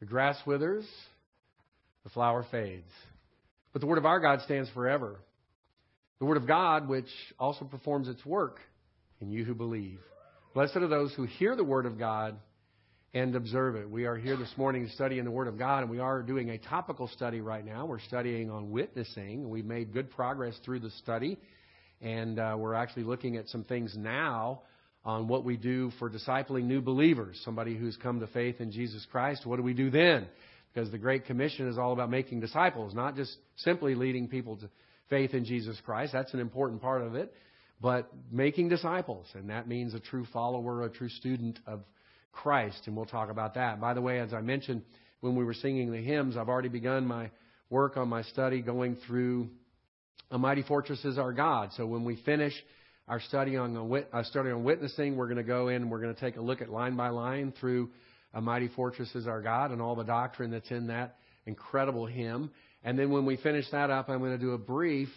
The grass withers, the flower fades. But the Word of our God stands forever. The Word of God, which also performs its work in you who believe. Blessed are those who hear the Word of God and observe it. We are here this morning studying the Word of God, and we are doing a topical study right now. We're studying on witnessing. We've made good progress through the study, and uh, we're actually looking at some things now on what we do for discipling new believers, somebody who's come to faith in Jesus Christ. What do we do then? Because the Great Commission is all about making disciples, not just simply leading people to faith in Jesus Christ. That's an important part of it. But making disciples, and that means a true follower, a true student of Christ, and we'll talk about that. By the way, as I mentioned when we were singing the hymns, I've already begun my work on my study going through A Mighty Fortress is Our God. So when we finish our study on, our study on witnessing, we're going to go in and we're going to take a look at line by line through A Mighty Fortress is Our God and all the doctrine that's in that incredible hymn. And then when we finish that up, I'm going to do a brief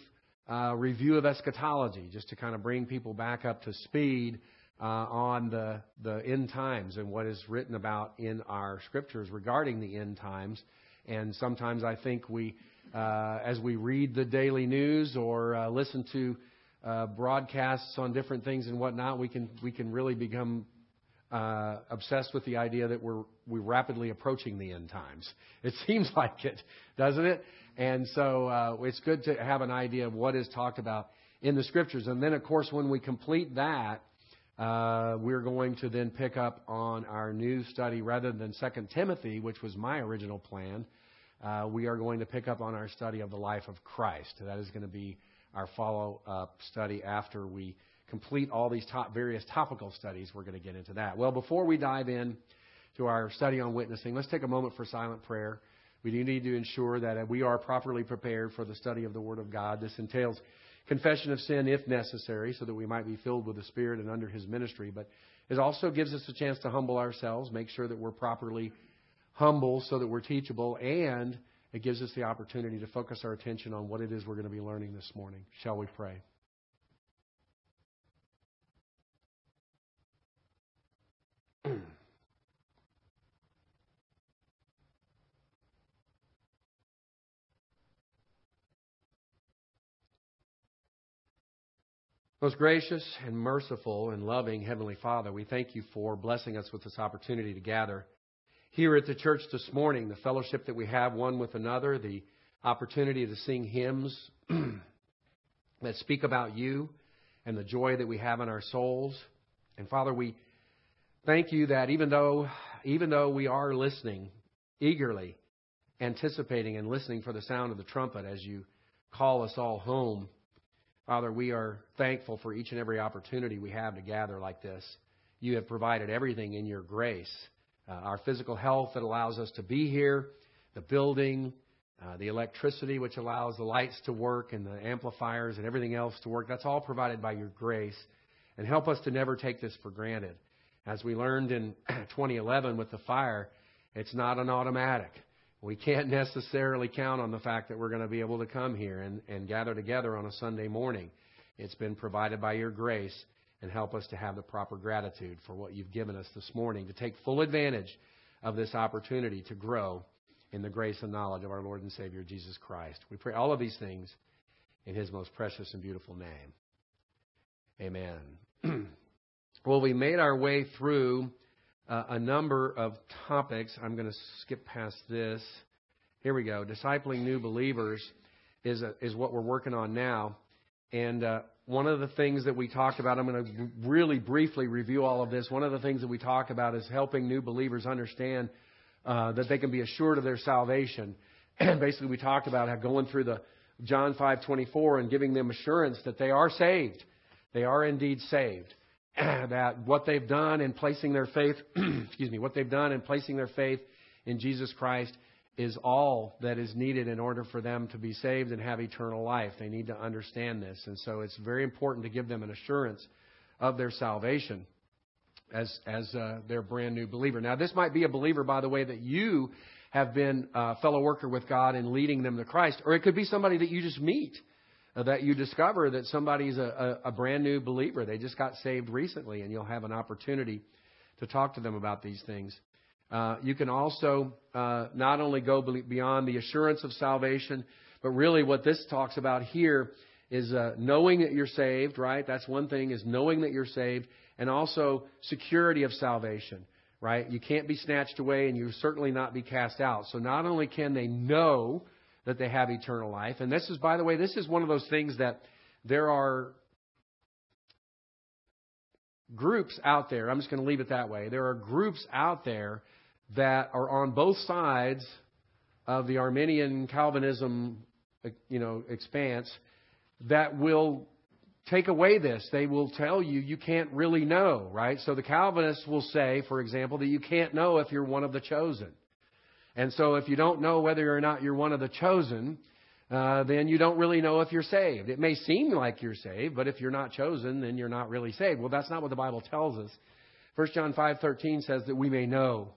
uh, review of eschatology, just to kind of bring people back up to speed uh, on the, the end times and what is written about in our scriptures regarding the end times. And sometimes I think we, uh, as we read the daily news or uh, listen to uh, broadcasts on different things and whatnot, we can we can really become uh, obsessed with the idea that we're we're rapidly approaching the end times. It seems like it, doesn't it? And so uh, it's good to have an idea of what is talked about in the scriptures. And then, of course, when we complete that, uh, we're going to then pick up on our new study rather than Second Timothy, which was my original plan. Uh, we are going to pick up on our study of the life of Christ. That is going to be our follow-up study after we complete all these top, various topical studies. We're going to get into that. Well, before we dive in to our study on witnessing, let's take a moment for silent prayer. We do need to ensure that we are properly prepared for the study of the Word of God. This entails confession of sin if necessary, so that we might be filled with the Spirit and under His ministry. But it also gives us a chance to humble ourselves, make sure that we're properly humble so that we're teachable, and it gives us the opportunity to focus our attention on what it is we're going to be learning this morning. Shall we pray? Most gracious and merciful and loving Heavenly Father, we thank you for blessing us with this opportunity to gather here at the church this morning, the fellowship that we have one with another, the opportunity to sing hymns that speak about you and the joy that we have in our souls. And Father, we thank you that even though even though we are listening eagerly, anticipating and listening for the sound of the trumpet as you call us all home, Father, we are thankful for each and every opportunity we have to gather like this. You have provided everything in your grace uh, our physical health that allows us to be here, the building, uh, the electricity which allows the lights to work, and the amplifiers and everything else to work. That's all provided by your grace. And help us to never take this for granted. As we learned in 2011 with the fire, it's not an automatic we can't necessarily count on the fact that we're going to be able to come here and, and gather together on a Sunday morning. It's been provided by your grace and help us to have the proper gratitude for what you've given us this morning to take full advantage of this opportunity to grow in the grace and knowledge of our Lord and Savior Jesus Christ. We pray all of these things in his most precious and beautiful name. Amen. well, we made our way through uh, a number of topics. I'm going to skip past this. Here we go. Discipling new believers is a, is what we're working on now. And uh, one of the things that we talked about, I'm going to really briefly review all of this. One of the things that we talk about is helping new believers understand uh, that they can be assured of their salvation. And basically, we talked about how going through the John 5:24 and giving them assurance that they are saved. They are indeed saved. that what they've done in placing their faith, excuse me, what they've done in placing their faith in Jesus Christ is all that is needed in order for them to be saved and have eternal life. They need to understand this. And so it's very important to give them an assurance of their salvation as, as uh, their brand new believer. Now, this might be a believer, by the way, that you have been a fellow worker with God in leading them to Christ, or it could be somebody that you just meet uh, that you discover that somebody's a, a, a brand new believer. They just got saved recently, and you'll have an opportunity to talk to them about these things. Uh, you can also uh, not only go beyond the assurance of salvation, but really what this talks about here is uh, knowing that you're saved, right? That's one thing, is knowing that you're saved, and also security of salvation, right? You can't be snatched away, and you certainly not be cast out. So not only can they know that they have eternal life, and this is, by the way, this is one of those things that there are groups out there. I'm just going to leave it that way. There are groups out there that are on both sides of the Arminian Calvinism, you know, expanse that will take away this. They will tell you you can't really know, right? So the Calvinists will say, for example, that you can't know if you're one of the chosen. And so if you don't know whether or not you're one of the chosen, uh, then you don't really know if you're saved. It may seem like you're saved, but if you're not chosen, then you're not really saved. Well, that's not what the Bible tells us. 1 John 5:13 says that we may know.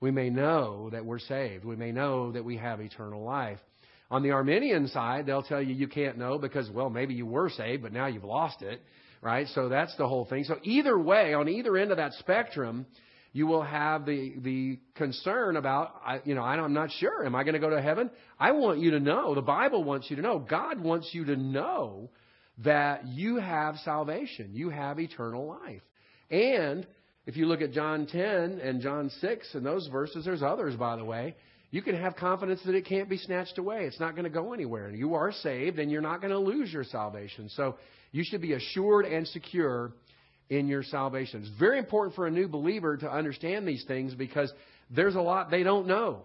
We may know that we're saved. We may know that we have eternal life. On the Arminian side, they'll tell you you can't know because, well, maybe you were saved, but now you've lost it, right? So that's the whole thing. So either way, on either end of that spectrum, you will have the the concern about, you know, I'm not sure. Am I going to go to heaven? I want you to know. The Bible wants you to know. God wants you to know that you have salvation. You have eternal life. And if you look at John 10 and John 6 and those verses, there's others, by the way you can have confidence that it can't be snatched away. It's not going to go anywhere. You are saved and you're not going to lose your salvation. So you should be assured and secure in your salvation. It's very important for a new believer to understand these things because there's a lot they don't know.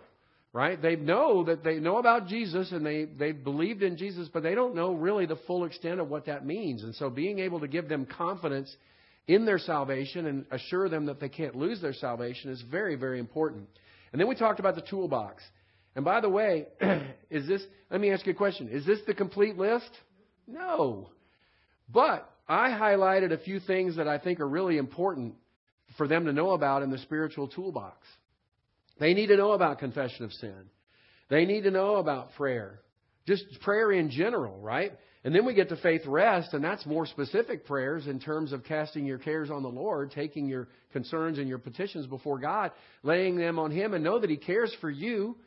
Right? They know that they know about Jesus and they, they've believed in Jesus, but they don't know really the full extent of what that means. And so being able to give them confidence in their salvation and assure them that they can't lose their salvation is very, very important. And then we talked about the toolbox. And by the way, is this, let me ask you a question. Is this the complete list? No. But I highlighted a few things that I think are really important for them to know about in the spiritual toolbox. They need to know about confession of sin. They need to know about prayer. Just prayer in general, right? And then we get to faith rest, and that's more specific prayers in terms of casting your cares on the Lord, taking your concerns and your petitions before God, laying them on Him, and know that He cares for you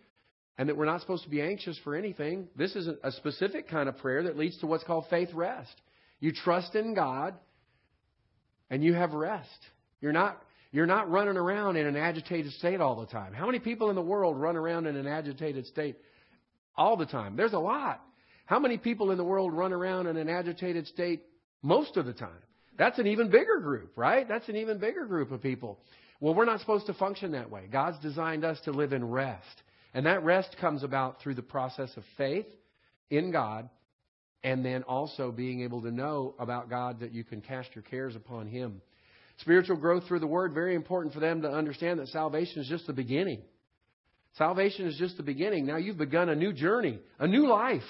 and that we're not supposed to be anxious for anything. This is a specific kind of prayer that leads to what's called faith rest. You trust in God and you have rest. You're not you're not running around in an agitated state all the time. How many people in the world run around in an agitated state all the time? There's a lot. How many people in the world run around in an agitated state most of the time? That's an even bigger group, right? That's an even bigger group of people. Well, we're not supposed to function that way. God's designed us to live in rest. And that rest comes about through the process of faith in God and then also being able to know about God that you can cast your cares upon Him. Spiritual growth through the Word, very important for them to understand that salvation is just the beginning. Salvation is just the beginning. Now you've begun a new journey, a new life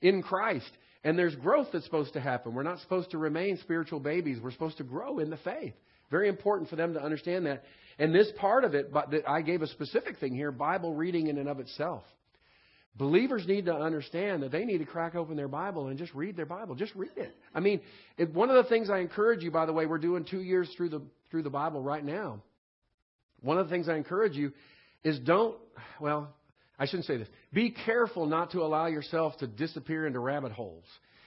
in Christ. And there's growth that's supposed to happen. We're not supposed to remain spiritual babies. We're supposed to grow in the faith. Very important for them to understand that. And this part of it, but I gave a specific thing here Bible reading in and of itself. Believers need to understand that they need to crack open their Bible and just read their Bible. Just read it. I mean, one of the things I encourage you, by the way, we're doing two years through the through the Bible right now. One of the things I encourage you is don't. Well, I shouldn't say this. Be careful not to allow yourself to disappear into rabbit holes.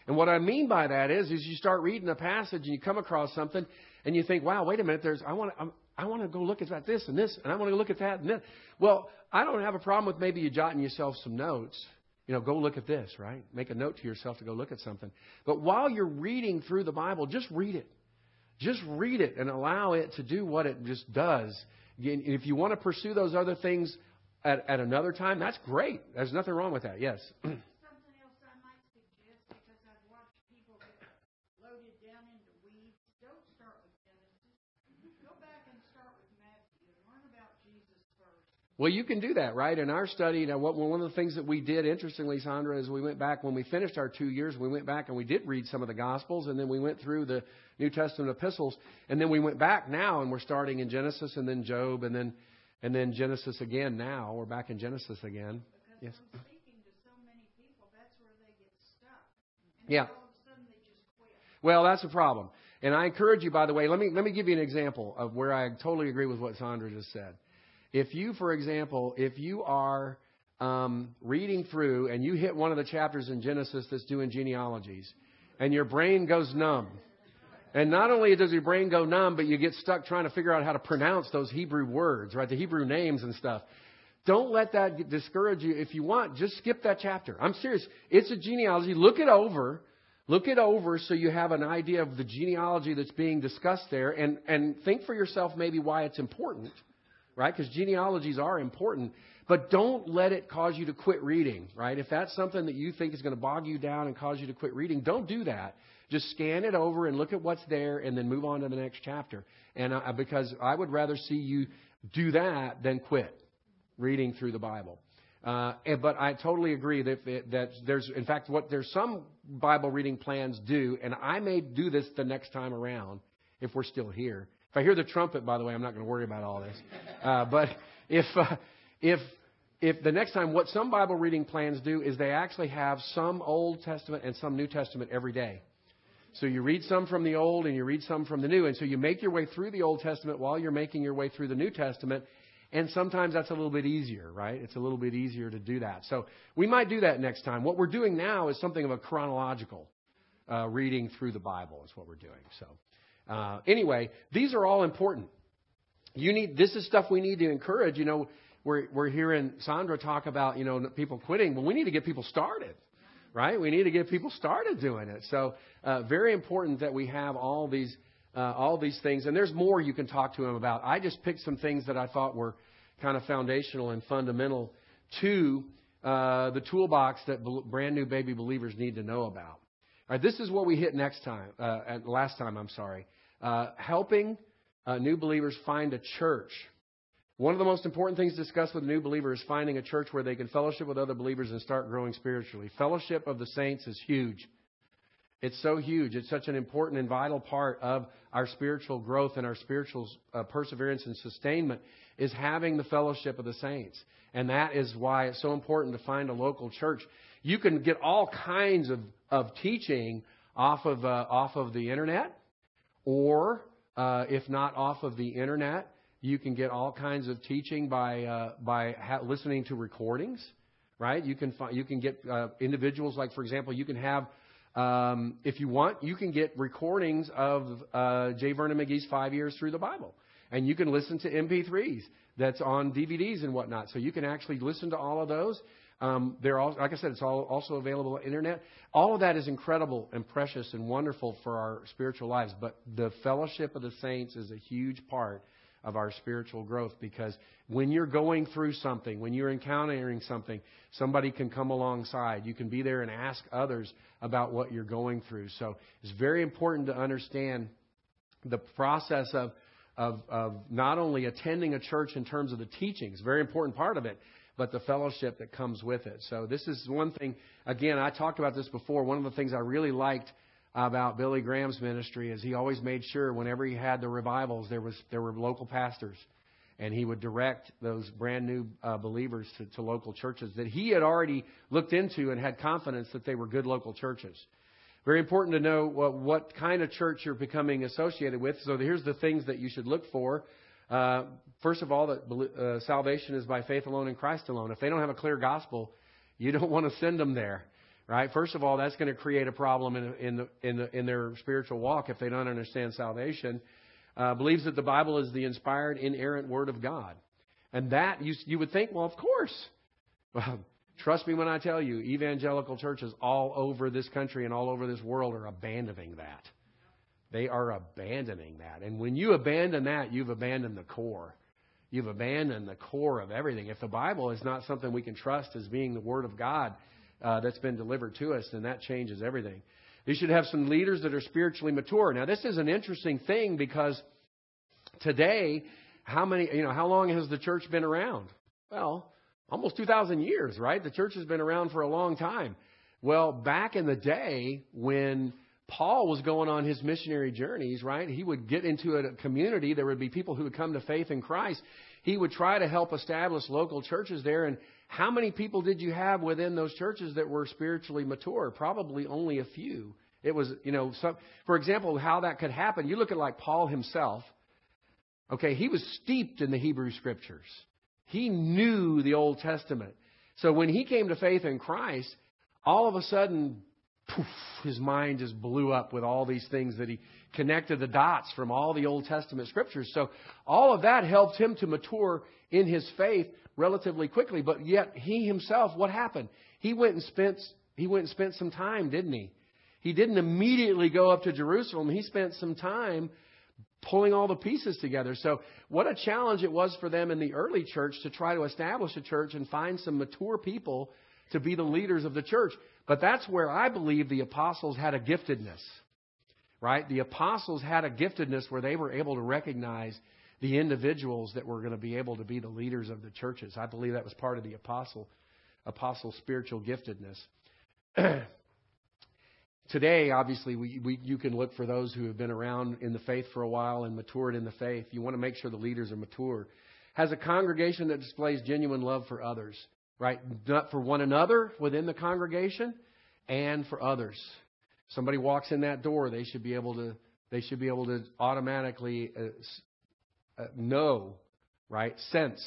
And what I mean by that is, is you start reading a passage and you come across something and you think, wow, wait a minute, there's, I want to, I want to go look at this and this, and I want to look at that and that. Well, I don't have a problem with maybe you jotting yourself some notes. You know, go look at this, right? Make a note to yourself to go look at something. But while you're reading through the Bible, just read it. Just read it and allow it to do what it just does. If you want to pursue those other things at, at another time, that's great. There's nothing wrong with that. Yes. Well, you can do that, right? In our study, now, what, one of the things that we did, interestingly, Sandra, is we went back when we finished our two years. We went back and we did read some of the Gospels, and then we went through the New Testament epistles, and then we went back now, and we're starting in Genesis, and then Job, and then and then Genesis again now. We're back in Genesis again. Because yes. from speaking to so many people, that's where they get stuck. And yeah. all of a sudden they just quit. Well, that's a problem. And I encourage you, by the way, let me let me give you an example of where I totally agree with what Sandra just said. If you, for example, if you are um, reading through and you hit one of the chapters in Genesis that's doing genealogies, and your brain goes numb, and not only does your brain go numb, but you get stuck trying to figure out how to pronounce those Hebrew words, right? The Hebrew names and stuff. Don't let that discourage you. If you want, just skip that chapter. I'm serious. It's a genealogy. Look it over. Look it over so you have an idea of the genealogy that's being discussed there and, and think for yourself maybe why it's important, right? Because genealogies are important. But don't let it cause you to quit reading, right? If that's something that you think is going to bog you down and cause you to quit reading, don't do that. Just scan it over and look at what's there and then move on to the next chapter. And uh, because I would rather see you do that than quit reading through the Bible. Uh, but I totally agree that, that there's, in fact, what there's some Bible reading plans do, and I may do this the next time around if we're still here. If I hear the trumpet, by the way, I'm not going to worry about all this. Uh, but if uh, if if the next time, what some Bible reading plans do is they actually have some Old Testament and some New Testament every day. So you read some from the Old and you read some from the New, and so you make your way through the Old Testament while you're making your way through the New Testament, and sometimes that's a little bit easier, right? It's a little bit easier to do that. So we might do that next time. What we're doing now is something of a chronological uh, reading through the Bible, is what we're doing. So uh, anyway, these are all important. You need this is stuff we need to encourage. You know, we're we're hearing Sandra talk about you know people quitting. but we need to get people started, right? We need to get people started doing it. So uh, very important that we have all these uh, all these things. And there's more you can talk to them about. I just picked some things that I thought were kind of foundational and fundamental to uh, the toolbox that brand new baby believers need to know about. All right, this is what we hit next time, uh, last time, I'm sorry. Uh, helping uh, new believers find a church. One of the most important things discussed with new believers is finding a church where they can fellowship with other believers and start growing spiritually. Fellowship of the saints is huge. It's so huge. It's such an important and vital part of our spiritual growth and our spiritual uh, perseverance and sustainment is having the fellowship of the saints. And that is why it's so important to find a local church. You can get all kinds of, of teaching off of, uh, off of the internet, or uh, if not off of the internet, you can get all kinds of teaching by, uh, by ha- listening to recordings, right? You can, fi- you can get uh, individuals, like, for example, you can have um, if you want, you can get recordings of uh, J. Vernon McGee's Five Years Through the Bible. And you can listen to MP3s that's on DVDs and whatnot. So you can actually listen to all of those. Um, they're all, like I said, it's all also available on the internet. All of that is incredible and precious and wonderful for our spiritual lives. But the fellowship of the saints is a huge part of our spiritual growth because when you're going through something, when you're encountering something, somebody can come alongside. You can be there and ask others about what you're going through. So it's very important to understand the process of, of, of not only attending a church in terms of the teachings, very important part of it, but the fellowship that comes with it. So this is one thing, again, I talked about this before. One of the things I really liked about Billy Graham's ministry is he always made sure whenever he had the revivals, there was there were local pastors, and he would direct those brand new uh, believers to, to local churches that he had already looked into and had confidence that they were good local churches. Very important to know what, what kind of church you're becoming associated with. So here's the things that you should look for. Uh, first of all, that uh, salvation is by faith alone in Christ alone. If they don't have a clear gospel, you don't want to send them there right? First of all, that's going to create a problem in, in, the, in, the, in their spiritual walk if they don't understand salvation. Uh, believes that the Bible is the inspired, inerrant Word of God. And that, you, you would think, well, of course. Well, trust me when I tell you, evangelical churches all over this country and all over this world are abandoning that. They are abandoning that. And when you abandon that, you've abandoned the core. You've abandoned the core of everything. If the Bible is not something we can trust as being the Word of God, uh, that's been delivered to us, then that changes everything. You should have some leaders that are spiritually mature. Now, this is an interesting thing because today, how many, you know, how long has the church been around? Well, almost 2,000 years, right? The church has been around for a long time. Well, back in the day when Paul was going on his missionary journeys, right? He would get into a community. There would be people who would come to faith in Christ. He would try to help establish local churches there. And how many people did you have within those churches that were spiritually mature? Probably only a few. It was, you know, some, for example, how that could happen. You look at like Paul himself. Okay, he was steeped in the Hebrew scriptures. He knew the Old Testament. So when he came to faith in Christ, all of a sudden, poof, his mind just blew up with all these things that he connected the dots from all the Old Testament scriptures. So all of that helped him to mature in his faith relatively quickly. But yet he himself, what happened? He went and spent he went and spent some time, didn't he? He didn't immediately go up to Jerusalem. He spent some time pulling all the pieces together. So, what a challenge it was for them in the early church to try to establish a church and find some mature people to be the leaders of the church. But that's where I believe the apostles had a giftedness, right? The apostles had a giftedness where they were able to recognize the individuals that were going to be able to be the leaders of the churches. I believe that was part of the apostle apostle spiritual giftedness. Today, obviously, we, we, you can look for those who have been around in the faith for a while and matured in the faith. You want to make sure the leaders are mature. Has a congregation that displays genuine love for others, right? Not for one another within the congregation and for others. Somebody walks in that door, they should be able to they should be able to automatically uh, uh, know, right? Sense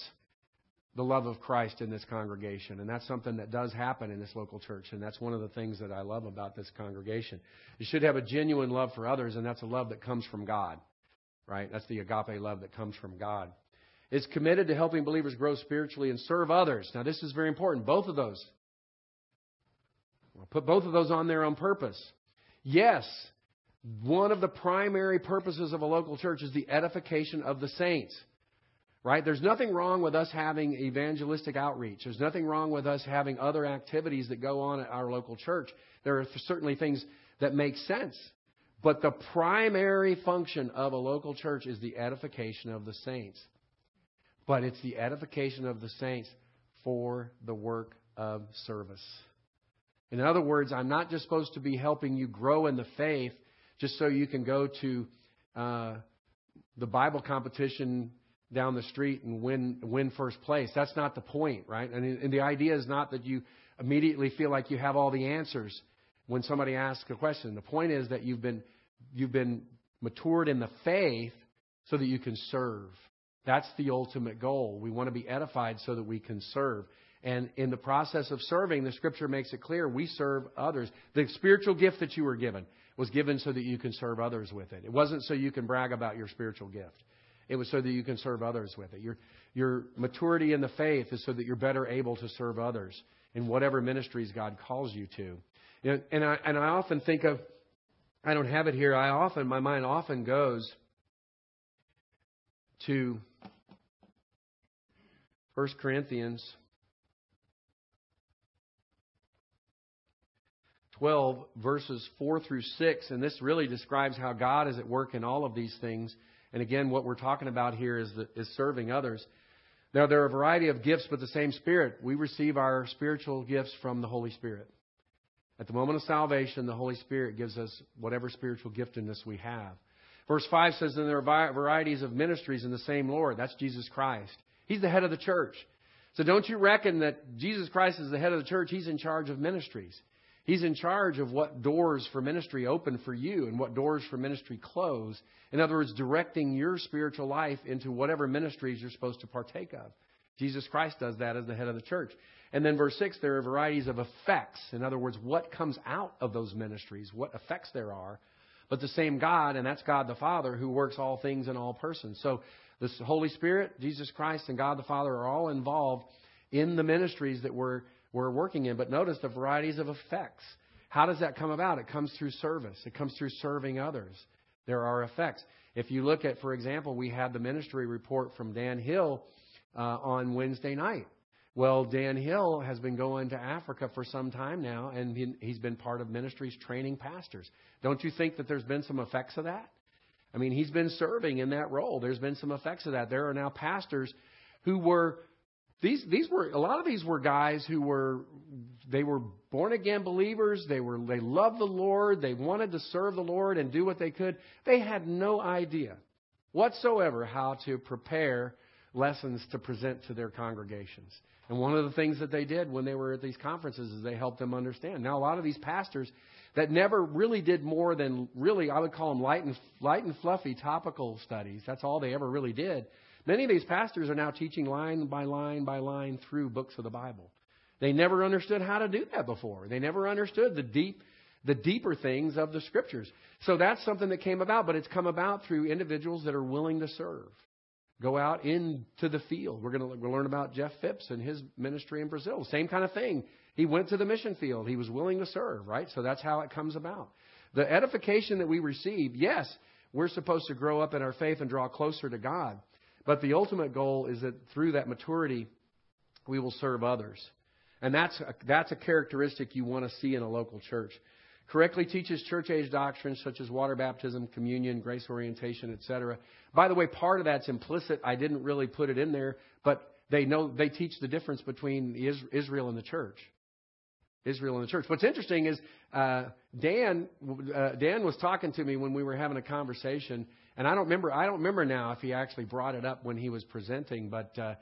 the love of Christ in this congregation. And that's something that does happen in this local church. And that's one of the things that I love about this congregation. You should have a genuine love for others, and that's a love that comes from God, right? That's the agape love that comes from God. Is committed to helping believers grow spiritually and serve others. Now, this is very important. Both of those. I'll put both of those on there on purpose. Yes, one of the primary purposes of a local church is the edification of the saints. Right? There's nothing wrong with us having evangelistic outreach. There's nothing wrong with us having other activities that go on at our local church. There are certainly things that make sense. But the primary function of a local church is the edification of the saints. But it's the edification of the saints for the work of service. In other words, I'm not just supposed to be helping you grow in the faith just so you can go to uh, the Bible competition down the street and win win first place. That's not the point, right? And, and the idea is not that you immediately feel like you have all the answers when somebody asks a question. The point is that you've been you've been matured in the faith so that you can serve. That's the ultimate goal. We want to be edified so that we can serve. And in the process of serving, the scripture makes it clear we serve others. The spiritual gift that you were given was given so that you can serve others with it. It wasn't so you can brag about your spiritual gift. It was so that you can serve others with it. Your, your maturity in the faith is so that you're better able to serve others in whatever ministries God calls you to. And, I, and I often think of, I don't have it here, I often, my mind often goes to 1 Corinthians 12, verses 4 through 6, and this really describes how God is at work in all of these things. And again, what we're talking about here is, the, is serving others. Now, there are a variety of gifts, but the same Spirit. We receive our spiritual gifts from the Holy Spirit. At the moment of salvation, the Holy Spirit gives us whatever spiritual giftedness we have. Verse 5 says, And there are varieties of ministries in the same Lord. That's Jesus Christ. He's the head of the church. So don't you reckon that Jesus Christ is the head of the church? He's in charge of ministries. He's in charge of what doors for ministry open for you and what doors for ministry close. In other words, directing your spiritual life into whatever ministries you're supposed to partake of. Jesus Christ does that as the head of the church. And then verse 6, there are varieties of effects. In other words, what comes out of those ministries, what effects there are. But the same God, and that's God the Father, who works all things in all persons. So the Holy Spirit, Jesus Christ, and God the Father are all involved in the ministries that we're we're working in. But notice the varieties of effects. How does that come about? It comes through service, it comes through serving others. There are effects. If you look at, for example, we had the ministry report from Dan Hill uh, on Wednesday night. Well, Dan Hill has been going to Africa for some time now, and he, he's been part of ministries training pastors. Don't you think that there's been some effects of that? I mean, he's been serving in that role. There's been some effects of that. There are now pastors who were these these were a lot of these were guys who were they were born again believers. They were they loved the Lord. They wanted to serve the Lord and do what they could. They had no idea whatsoever how to prepare lessons to present to their congregations. And one of the things that they did when they were at these conferences is they helped them understand. Now a lot of these pastors that never really did more than really I would call them light and light and fluffy topical studies. That's all they ever really did Many of these pastors are now teaching line by line by line through books of the Bible. They never understood how to do that before. They never understood the deep the deeper things of the scriptures. So that's something that came about, but it's come about through individuals that are willing to serve. Go out into the field. We're going to learn about Jeff Phipps and his ministry in Brazil. Same kind of thing. He went to the mission field. He was willing to serve, right? So that's how it comes about. The edification that we receive, yes, we're supposed to grow up in our faith and draw closer to God. But the ultimate goal is that through that maturity, we will serve others. And that's a, that's a characteristic you want to see in a local church. Correctly teaches church age doctrines such as water baptism, communion, grace orientation, etc. By the way, part of that's implicit. I didn't really put it in there, but they know they teach the difference between Israel and the church. Israel and the church. What's interesting is uh, Dan uh, Dan was talking to me when we were having a conversation, and I don't remember I don't remember now if he actually brought it up when he was presenting, but uh,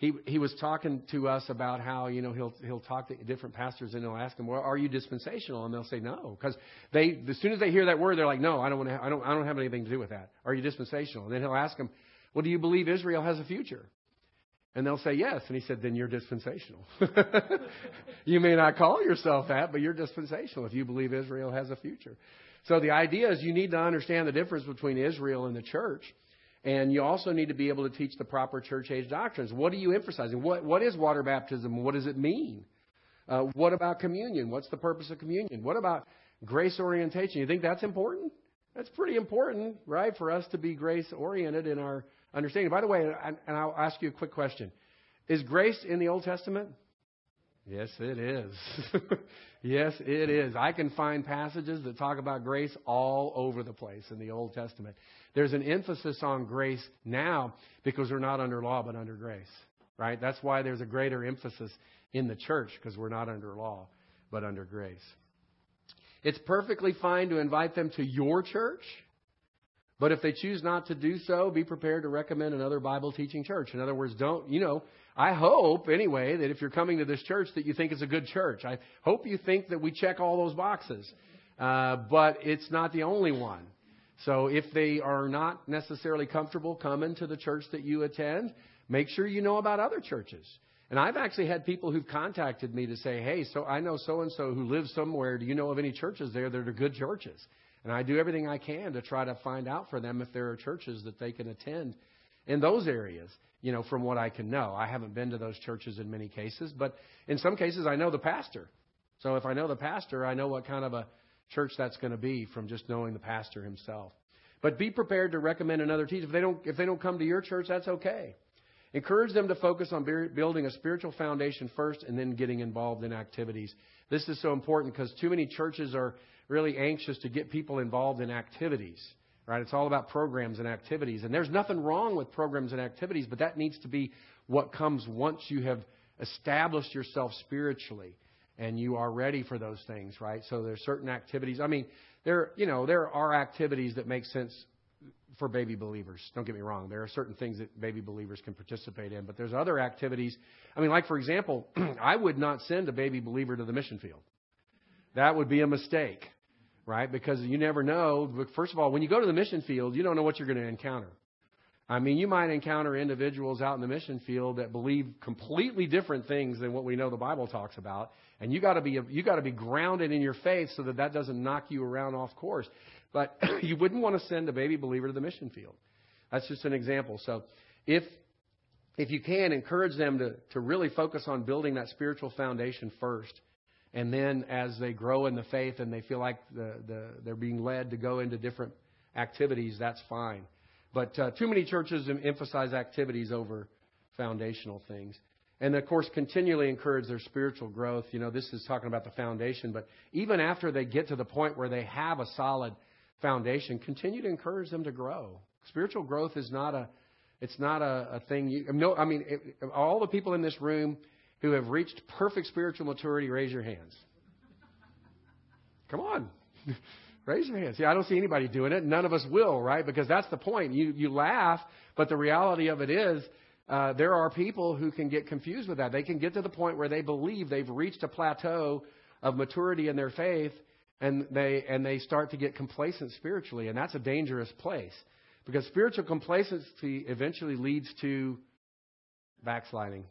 he he was talking to us about how you know he'll he'll talk to different pastors and he'll ask them, well, are you dispensational? And they'll say no, because they as soon as they hear that word, they're like, no, I don't want to, I don't I don't have anything to do with that. Are you dispensational? And then he'll ask them, well, do you believe Israel has a future? And they'll say yes. And he said, then you're dispensational. you may not call yourself that, but you're dispensational if you believe Israel has a future. So the idea is you need to understand the difference between Israel and the church. And you also need to be able to teach the proper church age doctrines. What are you emphasizing? What, what is water baptism? What does it mean? Uh, what about communion? What's the purpose of communion? What about grace orientation? You think that's important? That's pretty important, right, for us to be grace oriented in our understanding. By the way, and I'll ask you a quick question Is grace in the Old Testament? Yes, it is. yes, it is. I can find passages that talk about grace all over the place in the Old Testament. There's an emphasis on grace now because we're not under law but under grace, right? That's why there's a greater emphasis in the church because we're not under law but under grace. It's perfectly fine to invite them to your church, but if they choose not to do so, be prepared to recommend another Bible teaching church. In other words, don't, you know, I hope anyway that if you're coming to this church that you think it's a good church. I hope you think that we check all those boxes. Uh, but it's not the only one. So if they are not necessarily comfortable coming to the church that you attend, make sure you know about other churches. And I've actually had people who've contacted me to say, "Hey, so I know so and so who lives somewhere. Do you know of any churches there that are good churches?" And I do everything I can to try to find out for them if there are churches that they can attend in those areas. You know, from what I can know, I haven't been to those churches in many cases, but in some cases I know the pastor. So if I know the pastor, I know what kind of a church that's going to be from just knowing the pastor himself. But be prepared to recommend another teacher. If they don't, if they don't come to your church, that's okay. Encourage them to focus on building a spiritual foundation first and then getting involved in activities. This is so important because too many churches are really anxious to get people involved in activities. Right? It's all about programs and activities. And there's nothing wrong with programs and activities, but that needs to be what comes once you have established yourself spiritually and you are ready for those things, right? So there's certain activities. I mean, there, you know, there are activities that make sense for baby believers. Don't get me wrong. There are certain things that baby believers can participate in, but there's other activities. I mean, like for example, I would not send a baby believer to the mission field. That would be a mistake, right? Because you never know. First of all, when you go to the mission field, you don't know what you're going to encounter. I mean, you might encounter individuals out in the mission field that believe completely different things than what we know the Bible talks about, and you got to be you got to be grounded in your faith so that that doesn't knock you around off course. But you wouldn't want to send a baby believer to the mission field. That's just an example. So, if if you can encourage them to to really focus on building that spiritual foundation first, and then as they grow in the faith and they feel like the, the they're being led to go into different activities, that's fine. But uh, too many churches emphasize activities over foundational things. And of course, continually encourage their spiritual growth. You know, this is talking about the foundation, but even after they get to the point where they have a solid foundation, continue to encourage them to grow. Spiritual growth is not a, it's not a, a thing. You, no, I mean, it, all the people in this room who have reached perfect spiritual maturity, raise your hands. Come on. Raise your hand. See, I don't see anybody doing it. None of us will, right? Because that's the point. You, you laugh, but the reality of it is uh, there are people who can get confused with that. They can get to the point where they believe they've reached a plateau of maturity in their faith, and they and they start to get complacent spiritually, and that's a dangerous place. Because spiritual complacency eventually leads to backsliding.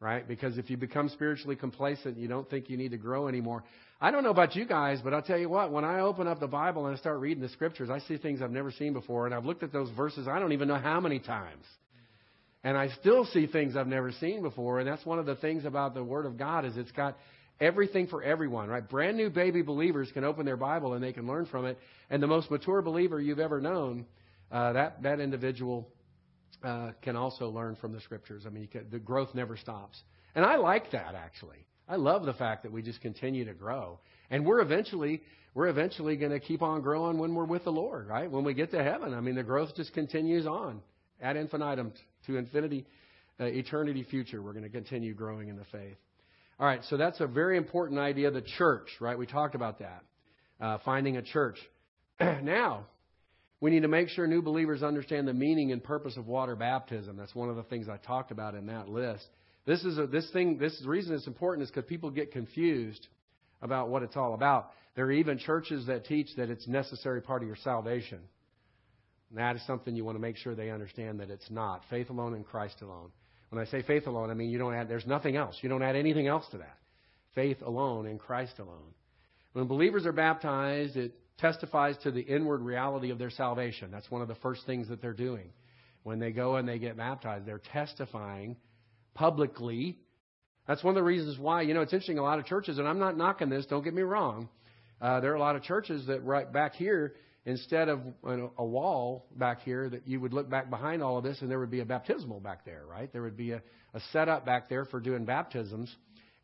Right? Because if you become spiritually complacent, you don't think you need to grow anymore. I don't know about you guys, but I'll tell you what, when I open up the Bible and I start reading the scriptures, I see things I've never seen before, and I've looked at those verses I don't even know how many times. And I still see things I've never seen before, and that's one of the things about the Word of God is it's got everything for everyone, right? Brand new baby believers can open their Bible and they can learn from it, and the most mature believer you've ever known, uh, that that individual uh, can also learn from the Scriptures. I mean, can, the growth never stops, and I like that actually. I love the fact that we just continue to grow. And we're eventually we're eventually going to keep on growing when we're with the Lord, right? When we get to heaven, I mean, the growth just continues on ad infinitum to infinity, uh, eternity future. We're going to continue growing in the faith. All right, so that's a very important idea. The church, right? We talked about that. Uh, finding a church. now, we need to make sure new believers understand the meaning and purpose of water baptism. That's one of the things I talked about in that list. This is a, this thing. This the reason it's important is because people get confused about what it's all about. There are even churches that teach that it's necessary part of your salvation. And that is something you want to make sure they understand that it's not. Faith alone in Christ alone. When I say faith alone, I mean you don't add. There's nothing else. You don't add anything else to that. Faith alone in Christ alone. When believers are baptized, it testifies to the inward reality of their salvation. That's one of the first things that they're doing. When they go and they get baptized, they're testifying publicly. That's one of the reasons why, you know, it's interesting, a lot of churches, and I'm not knocking this, don't get me wrong. Uh, there are a lot of churches that right back here, instead of a wall back here, that you would look back behind all of this and there would be a baptismal back there, right? There would be a, a setup back there for doing baptisms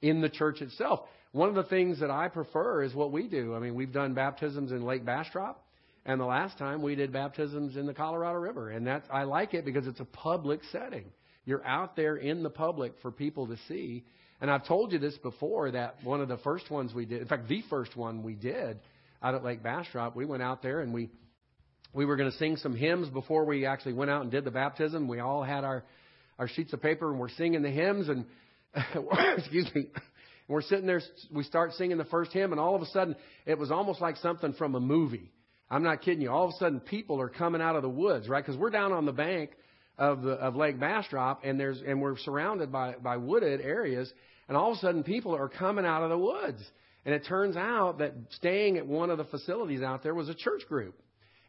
in the church itself. One of the things that I prefer is what we do. I mean, we've done baptisms in Lake Bastrop, and the last time we did baptisms in the Colorado River, and that's I like it because it's a public setting. You're out there in the public for people to see. And I've told you this before that one of the first ones we did, in fact, the first one we did out at Lake Bastrop, we went out there and we we were going to sing some hymns before we actually went out and did the baptism. We all had our our sheets of paper and we're singing the hymns and excuse me. And we're sitting there, we start singing the first hymn, and all of a sudden, it was almost like something from a movie. I'm not kidding you. All of a sudden, people are coming out of the woods, right? Because we're down on the bank of the of Lake Bastrop, and there's and we're surrounded by by wooded areas, and all of a sudden people are coming out of the woods, and it turns out that staying at one of the facilities out there was a church group,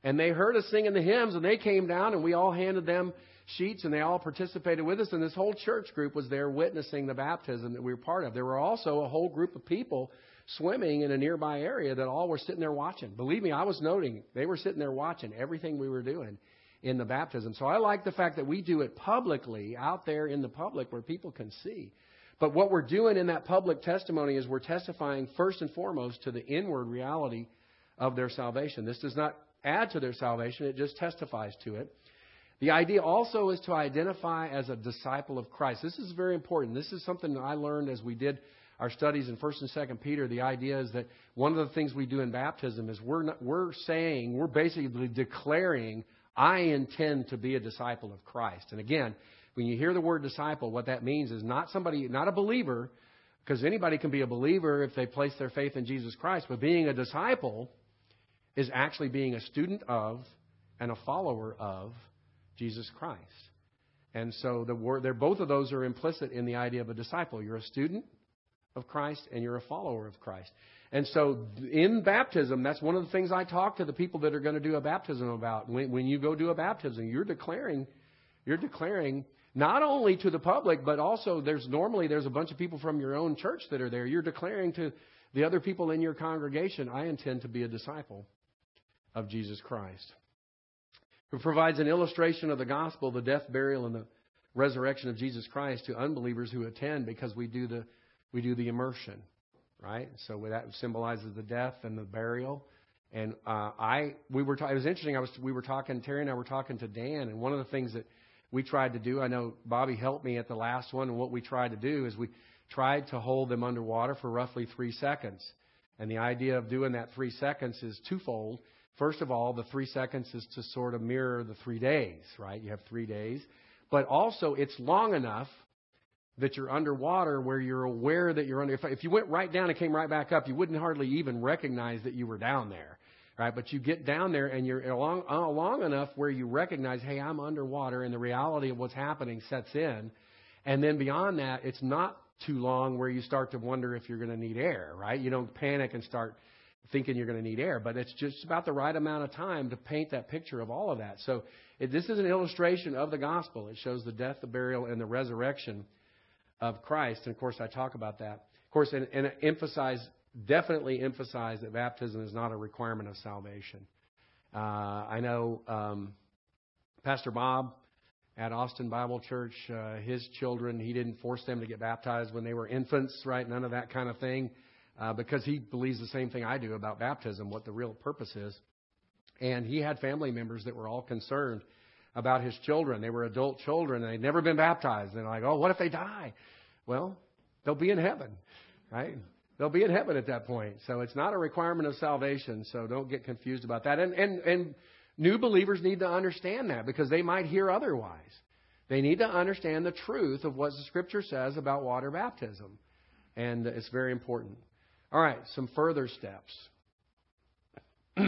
and they heard us singing the hymns, and they came down, and we all handed them sheets, and they all participated with us, and this whole church group was there witnessing the baptism that we were part of. There were also a whole group of people swimming in a nearby area that all were sitting there watching. Believe me, I was noting they were sitting there watching everything we were doing in the baptism. So I like the fact that we do it publicly, out there in the public where people can see. But what we're doing in that public testimony is we're testifying first and foremost to the inward reality of their salvation. This does not add to their salvation, it just testifies to it. The idea also is to identify as a disciple of Christ. This is very important. This is something that I learned as we did our studies in 1st and 2nd Peter. The idea is that one of the things we do in baptism is we're, not, we're saying, we're basically declaring I intend to be a disciple of Christ. And again, when you hear the word disciple, what that means is not somebody, not a believer, because anybody can be a believer if they place their faith in Jesus Christ, but being a disciple is actually being a student of and a follower of Jesus Christ. And so the word, both of those are implicit in the idea of a disciple. You're a student of Christ and you're a follower of Christ. And so in baptism, that's one of the things I talk to the people that are going to do a baptism about. When, when you go do a baptism, you're declaring, you're declaring not only to the public, but also there's normally there's a bunch of people from your own church that are there. You're declaring to the other people in your congregation, I intend to be a disciple of Jesus Christ. Who provides an illustration of the gospel, the death, burial, and the resurrection of Jesus Christ to unbelievers who attend because we do the we do the immersion right? So that symbolizes the death and the burial. And uh, I, we were, ta- it was interesting. I was, we were talking. Terry and I were talking to Dan, and one of the things that we tried to do, I know Bobby helped me at the last one, and what we tried to do is we tried to hold them underwater for roughly three seconds. And the idea of doing that three seconds is twofold. First of all, the three seconds is to sort of mirror the three days, right? You have three days. But also, it's long enough that you're underwater where you're aware that you're under. If, if you went right down and came right back up, you wouldn't hardly even recognize that you were down there right? But you get down there and you're along, uh, long enough where you recognize, hey, I'm underwater, and the reality of what's happening sets in. And then beyond that, it's not too long where you start to wonder if you're going to need air, right? You don't panic and start thinking you're going to need air, but it's just about the right amount of time to paint that picture of all of that. So it, this is an illustration of the gospel. It shows the death, the burial, and the resurrection of Christ. And of course, I talk about that. Of course, and, and emphasize, definitely emphasize that baptism is not a requirement of salvation. Uh, I know um, Pastor Bob at Austin Bible Church, uh, his children, he didn't force them to get baptized when they were infants, right? None of that kind of thing uh, because he believes the same thing I do about baptism, what the real purpose is. And he had family members that were all concerned about his children. They were adult children and they'd never been baptized. And they're like, oh, what if they die? Well, they'll be in heaven, right? They'll be in heaven at that point. So it's not a requirement of salvation. So don't get confused about that. And, and, and new believers need to understand that because they might hear otherwise. They need to understand the truth of what the Scripture says about water baptism. And it's very important. All right, some further steps.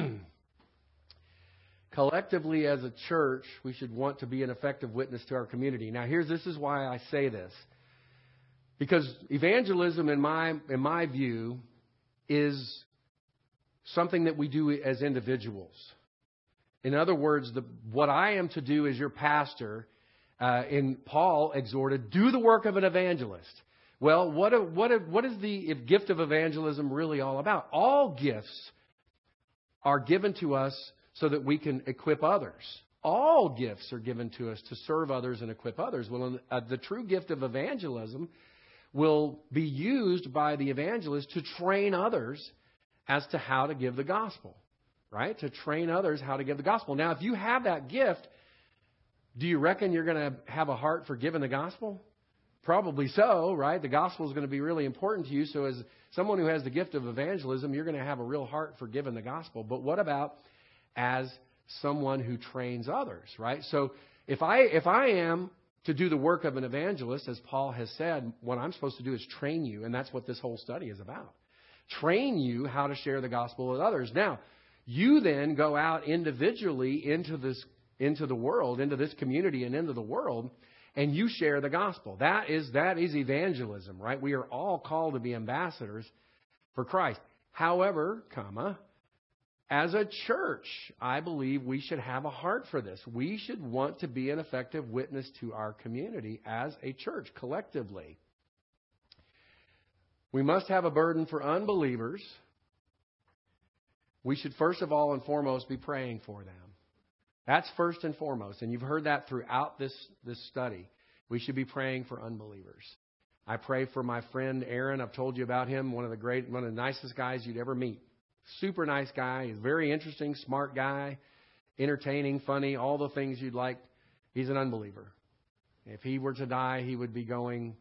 Collectively, as a church, we should want to be an effective witness to our community. Now, here's this is why I say this. Because evangelism, in my, in my view, is something that we do as individuals. In other words, the, what I am to do as your pastor, uh, in Paul exhorted, do the work of an evangelist. Well, what, what, what is the gift of evangelism really all about? All gifts are given to us so that we can equip others. All gifts are given to us to serve others and equip others. Well, uh, the true gift of evangelism will be used by the evangelist to train others as to how to give the gospel, right? To train others how to give the gospel. Now, if you have that gift, do you reckon you're going to have a heart for giving the gospel? Probably so, right? The gospel is going to be really important to you. So, as someone who has the gift of evangelism, you're going to have a real heart for giving the gospel. But what about as someone who trains others, right? So, if I if I am to do the work of an evangelist, as Paul has said, what I'm supposed to do is train you, and that's what this whole study is about. Train you how to share the gospel with others. Now, you then go out individually into this into the world, into this community and into the world, and you share the gospel. That is, that is evangelism, right? We are all called to be ambassadors for Christ. However, comma, as a church, I believe we should have a heart for this. We should want to be an effective witness to our community as a church collectively. We must have a burden for unbelievers. We should first of all and foremost be praying for them. That's first and foremost. And you've heard that throughout this, this study. We should be praying for unbelievers. I pray for my friend Aaron. I've told you about him, one of the great, one of the nicest guys you'd ever meet. Super nice guy. He's very interesting, smart guy, entertaining, funny, all the things you'd like. He's an unbeliever. If he were to die, he would be going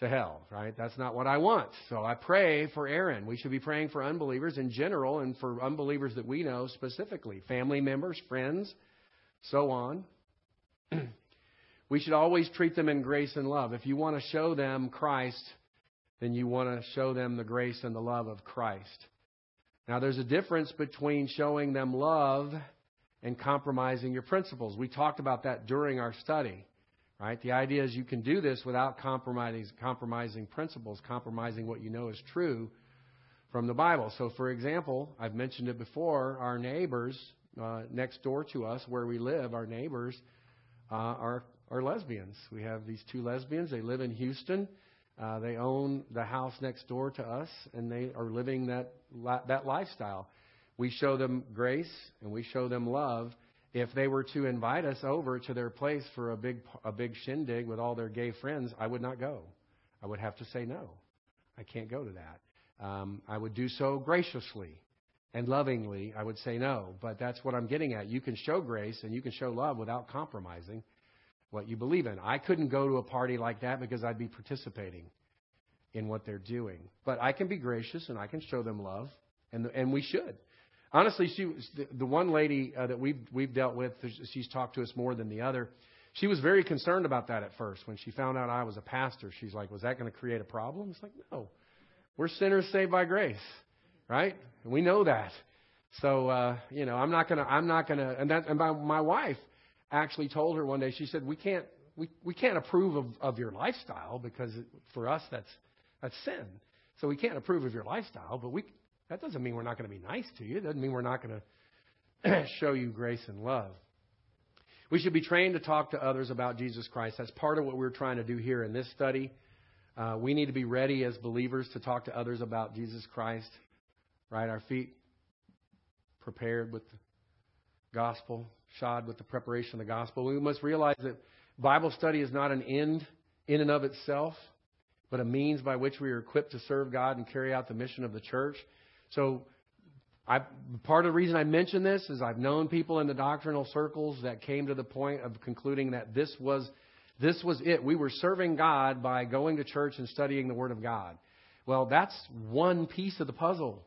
to hell, right? That's not what I want. So I pray for Aaron. We should be praying for unbelievers in general and for unbelievers that we know specifically, family members, friends, so on. we should always treat them in grace and love. If you want to show them Christ, then you want to show them the grace and the love of Christ. Now, there's a difference between showing them love and compromising your principles. We talked about that during our study. Right? The idea is you can do this without compromising, compromising principles, compromising what you know is true from the Bible. So, for example, I've mentioned it before, our neighbors uh, next door to us, where we live, our neighbors uh, are, are lesbians. We have these two lesbians. They live in Houston. Uh, they own the house next door to us, and they are living that, that lifestyle. We show them grace and we show them love if they were to invite us over to their place for a big a big shindig with all their gay friends, I would not go. I would have to say no. I can't go to that. Um, I would do so graciously and lovingly. I would say no, but that's what I'm getting at. You can show grace and you can show love without compromising what you believe in. I couldn't go to a party like that because I'd be participating in what they're doing. But I can be gracious and I can show them love, and and we should. Honestly, she was the, the one lady uh, that we've we've dealt with. She's talked to us more than the other. She was very concerned about that at first when she found out I was a pastor. She's like, "Was that going to create a problem?" It's like, no, we're sinners saved by grace, right? We know that. So uh, you know, I'm not gonna, I'm not gonna, and that, and my, my wife actually told her one day. She said, "We can't, we we can't approve of, of your lifestyle because for us that's that's sin. So we can't approve of your lifestyle, but we that doesn't mean we're not going to be nice to you. It doesn't mean we're not going to show you grace and love. We should be trained to talk to others about Jesus Christ. That's part of what we're trying to do here in this study. Uh, we need to be ready as believers to talk to others about Jesus Christ, right? Our feet prepared with the gospel, shod with the preparation of the gospel. We must realize that Bible study is not an end in and of itself, but a means by which we are equipped to serve God and carry out the mission of the church. So, I, part of the reason I mention this is I've known people in the doctrinal circles that came to the point of concluding that this was this was it. We were serving God by going to church and studying the Word of God. Well, that's one piece of the puzzle.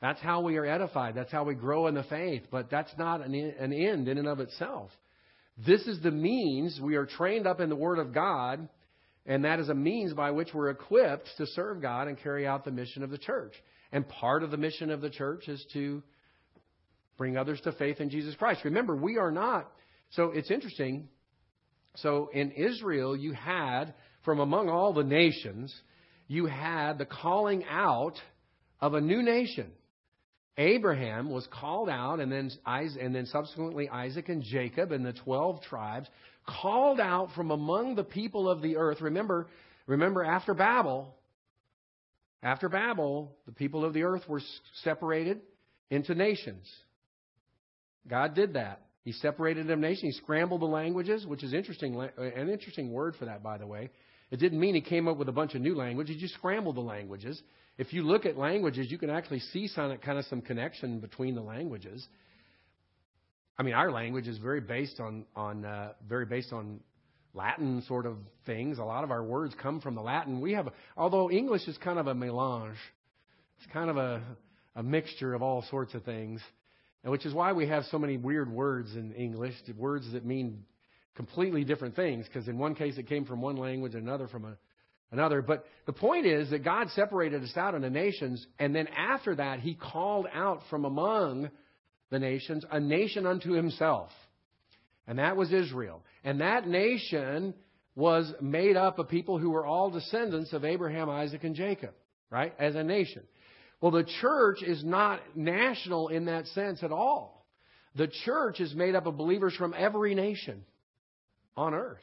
That's how we are edified. That's how we grow in the faith. But that's not an, an end in and of itself. This is the means we are trained up in the Word of God, and that is a means by which we're equipped to serve God and carry out the mission of the church. And part of the mission of the church is to bring others to faith in Jesus Christ. Remember, we are not. So it's interesting. So in Israel, you had, from among all the nations, you had the calling out of a new nation. Abraham was called out, and then, and then subsequently Isaac and Jacob and the 12 tribes called out from among the people of the earth. Remember, remember after Babel, after Babel, the people of the earth were separated into nations. God did that. He separated them nations. He scrambled the languages, which is interesting, an interesting word for that, by the way. It didn't mean he came up with a bunch of new languages. He just scrambled the languages. If you look at languages, you can actually see some kind of some connection between the languages. I mean, our language is very based on on uh, very based on Latin sort of things. A lot of our words come from the Latin. We have, although English is kind of a melange, it's kind of a, a mixture of all sorts of things, which is why we have so many weird words in English, words that mean completely different things. Because in one case it came from one language, another from a, another. But the point is that God separated us out into nations, and then after that He called out from among the nations a nation unto Himself. And that was Israel. And that nation was made up of people who were all descendants of Abraham, Isaac, and Jacob, right? As a nation. Well, the church is not national in that sense at all. The church is made up of believers from every nation on earth,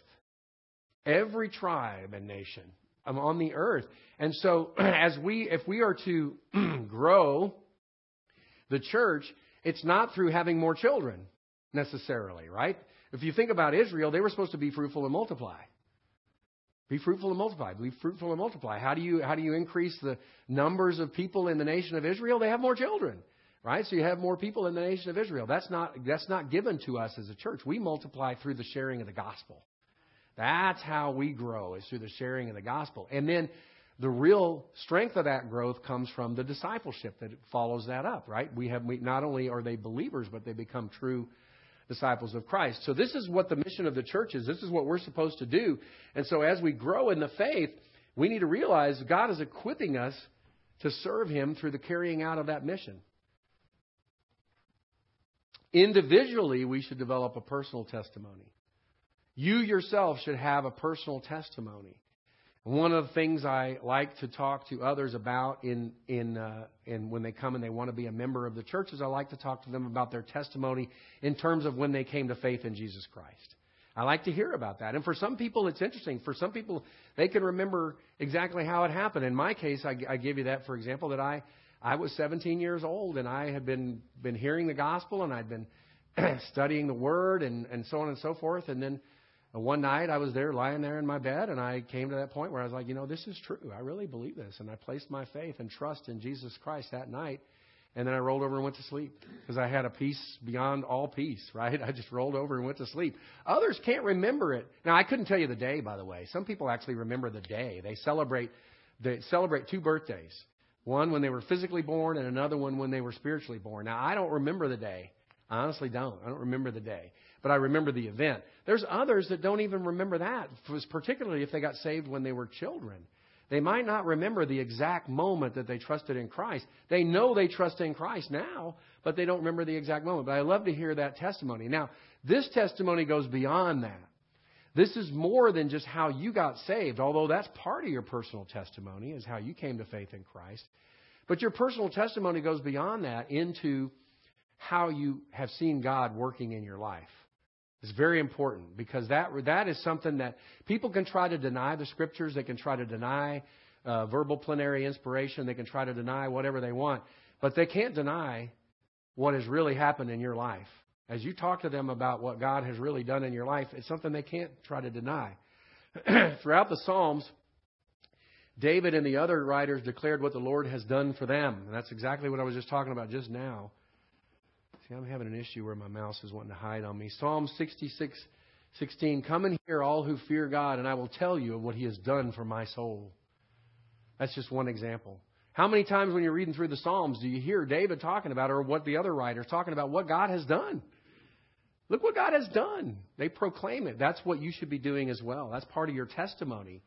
every tribe and nation um, on the earth. And so, as we, if we are to grow the church, it's not through having more children necessarily, right? If you think about Israel, they were supposed to be fruitful and multiply. Be fruitful and multiply. Be fruitful and multiply. How do you how do you increase the numbers of people in the nation of Israel? They have more children, right? So you have more people in the nation of Israel. That's not that's not given to us as a church. We multiply through the sharing of the gospel. That's how we grow is through the sharing of the gospel. And then the real strength of that growth comes from the discipleship that follows that up, right? We have we, not only are they believers, but they become true disciples of Christ. So this is what the mission of the church is. This is what we're supposed to do. And so as we grow in the faith, we need to realize God is equipping us to serve Him through the carrying out of that mission. Individually, we should develop a personal testimony. You yourself should have a personal testimony. One of the things I like to talk to others about in in uh, in when they come and they want to be a member of the church is I like to talk to them about their testimony in terms of when they came to faith in Jesus Christ. I like to hear about that. And for some people, it's interesting. For some people, they can remember exactly how it happened. In my case, I, I give you that for example that I I was 17 years old and I had been been hearing the gospel and I'd been studying the Word and and so on and so forth. And then one night I was there lying there in my bed and I came to that point where I was like, you know, this is true. I really believe this. And I placed my faith and trust in Jesus Christ that night. And then I rolled over and went to sleep because I had a peace beyond all peace, right? I just rolled over and went to sleep. Others can't remember it. Now, I couldn't tell you the day, by the way. Some people actually remember the day. They celebrate, they celebrate two birthdays. One when they were physically born and another one when they were spiritually born. Now, I don't remember the day. I honestly don't. I don't remember the day but I remember the event. There's others that don't even remember that, particularly if they got saved when they were children. They might not remember the exact moment that they trusted in Christ. They know they trust in Christ now, but they don't remember the exact moment. But I love to hear that testimony. Now, this testimony goes beyond that. This is more than just how you got saved, although that's part of your personal testimony, is how you came to faith in Christ. But your personal testimony goes beyond that into how you have seen God working in your life. It's very important because that, that is something that people can try to deny the scriptures. They can try to deny uh, verbal plenary inspiration. They can try to deny whatever they want. But they can't deny what has really happened in your life. As you talk to them about what God has really done in your life, it's something they can't try to deny. Throughout the Psalms, David and the other writers declared what the Lord has done for them. And that's exactly what I was just talking about just now. See, I'm having an issue where my mouse is wanting to hide on me. Psalm 66, 16. Come and hear all who fear God, and I will tell you of what He has done for my soul. That's just one example. How many times when you're reading through the Psalms do you hear David talking about, or what the other writers talking about, what God has done? Look what God has done. They proclaim it. That's what you should be doing as well. That's part of your testimony,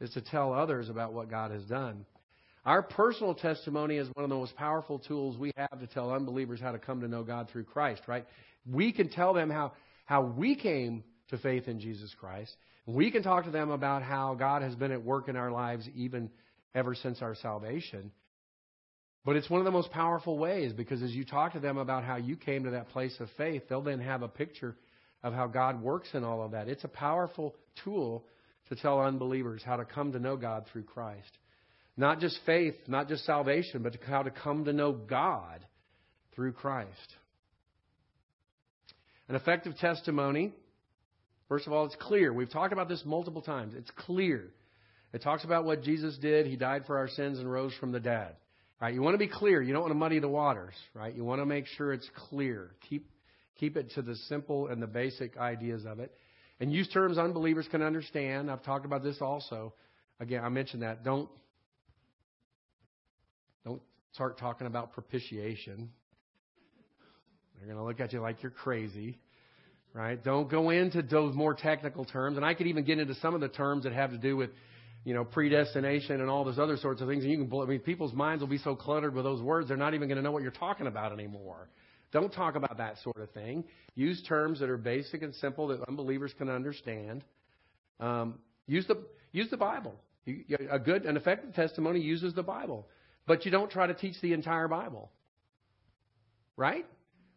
is to tell others about what God has done. Our personal testimony is one of the most powerful tools we have to tell unbelievers how to come to know God through Christ, right? We can tell them how, how we came to faith in Jesus Christ. We can talk to them about how God has been at work in our lives even ever since our salvation. But it's one of the most powerful ways because as you talk to them about how you came to that place of faith, they'll then have a picture of how God works in all of that. It's a powerful tool to tell unbelievers how to come to know God through Christ. Not just faith, not just salvation, but how to come to know God through Christ. An effective testimony, first of all, it's clear. We've talked about this multiple times. It's clear. It talks about what Jesus did. He died for our sins and rose from the dead. Right? You want to be clear. You don't want to muddy the waters, right? You want to make sure it's clear. Keep keep it to the simple and the basic ideas of it. And use terms unbelievers can understand. I've talked about this also. Again, I mentioned that. Don't don't start talking about propitiation. They're going to look at you like you're crazy, right? Don't go into those more technical terms. And I could even get into some of the terms that have to do with, you know, predestination and all those other sorts of things. And you can, I mean, people's minds will be so cluttered with those words, they're not even going to know what you're talking about anymore. Don't talk about that sort of thing. Use terms that are basic and simple that unbelievers can understand. Um, use the use the Bible. A good, an effective testimony uses the Bible but you don't try to teach the entire Bible. Right?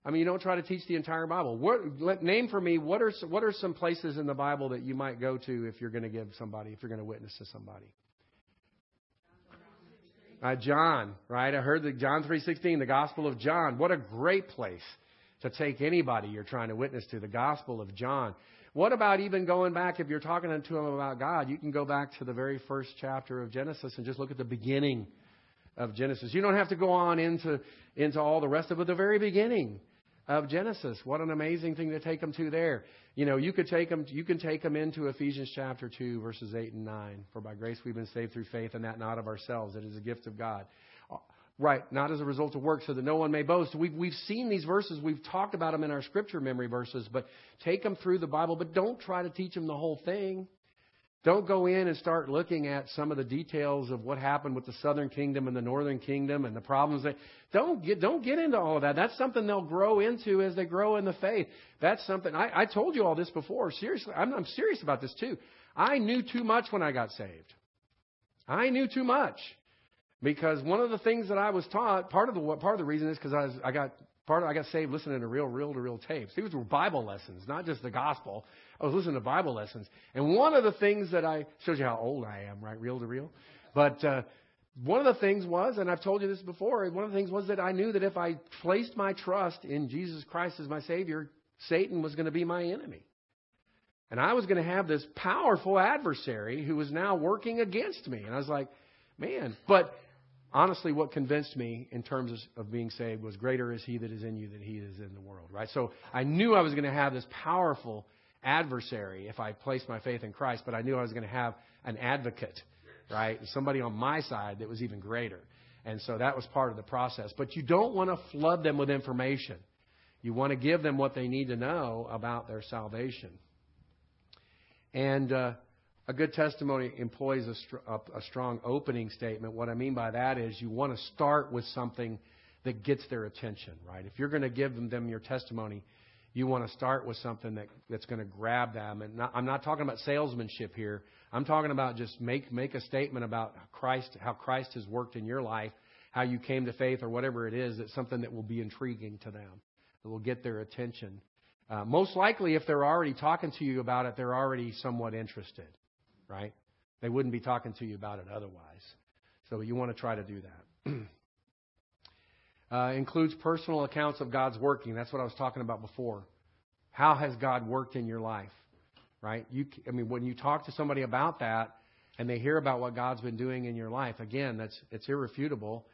I mean, you don't try to teach the entire Bible. What, let, name for me what are what are some places in the Bible that you might go to if you're going to give somebody, if you're going to witness to somebody. Uh, John, right? I heard the John three sixteen, the Gospel of John. What a great place to take anybody you're trying to witness to, the Gospel of John. What about even going back, if you're talking to them about God, you can go back to the very first chapter of Genesis and just look at the beginning of Genesis. You don't have to go on into, into all the rest of it. The very beginning of Genesis. What an amazing thing to take them to there. You know, you could take them, you can take them into Ephesians chapter 2, verses 8 and 9. For by grace we've been saved through faith, and that not of ourselves. It is a gift of God. Uh, right, not as a result of work, so that no one may boast. We've, we've seen these verses. We've talked about them in our scripture memory verses, but take them through the Bible, but don't try to teach them the whole thing. Don't go in and start looking at some of the details of what happened with the southern kingdom and the northern kingdom and the problems that don't get don't get into all of that. That's something they'll grow into as they grow in the faith. That's something I, I told you all this before. Seriously, I'm, I'm serious about this too. I knew too much when I got saved. I knew too much because one of the things that I was taught, part of the part of the reason is because I was, I got part of, I got saved listening to reel reel to reel tapes. These were Bible lessons, not just the gospel. I was listening to Bible lessons. And one of the things that I, shows you how old I am, right? Reel to reel, But, uh, one of the things was, and I've told you this before, one of the things was that I knew that if I placed my trust in Jesus Christ as my Savior, Satan was going to be my enemy. And I was going to have this powerful adversary who was now working against me. And I was like, man, but honestly, what convinced me in terms of being saved was greater is He that is in you than He is in the world, right? So I knew I was going to have this powerful adversary if I placed my faith in Christ, but I knew I was going to have an advocate, right? Somebody on my side that was even greater. And so that was part of the process. But you don't want to flood them with information. You want to give them what they need to know about their salvation. And uh, a good testimony employs a, str- a, strong opening statement. What I mean by that is you want to start with something that gets their attention, right? If you're going to give them, them your testimony, you want to start with something that, that's going to grab them. And not, I'm not talking about salesmanship here. I'm talking about just make make a statement about Christ, how Christ has worked in your life, how you came to faith, or whatever it is. That's something that will be intriguing to them, that will get their attention. Uh, most likely, if they're already talking to you about it, they're already somewhat interested, right? They wouldn't be talking to you about it otherwise. So you want to try to do that. uh, includes personal accounts of God's working. That's what I was talking about before. How has God worked in your life? Right? You, I mean, when you talk to somebody about that, and they hear about what God's been doing in your life, again, that's it's irrefutable.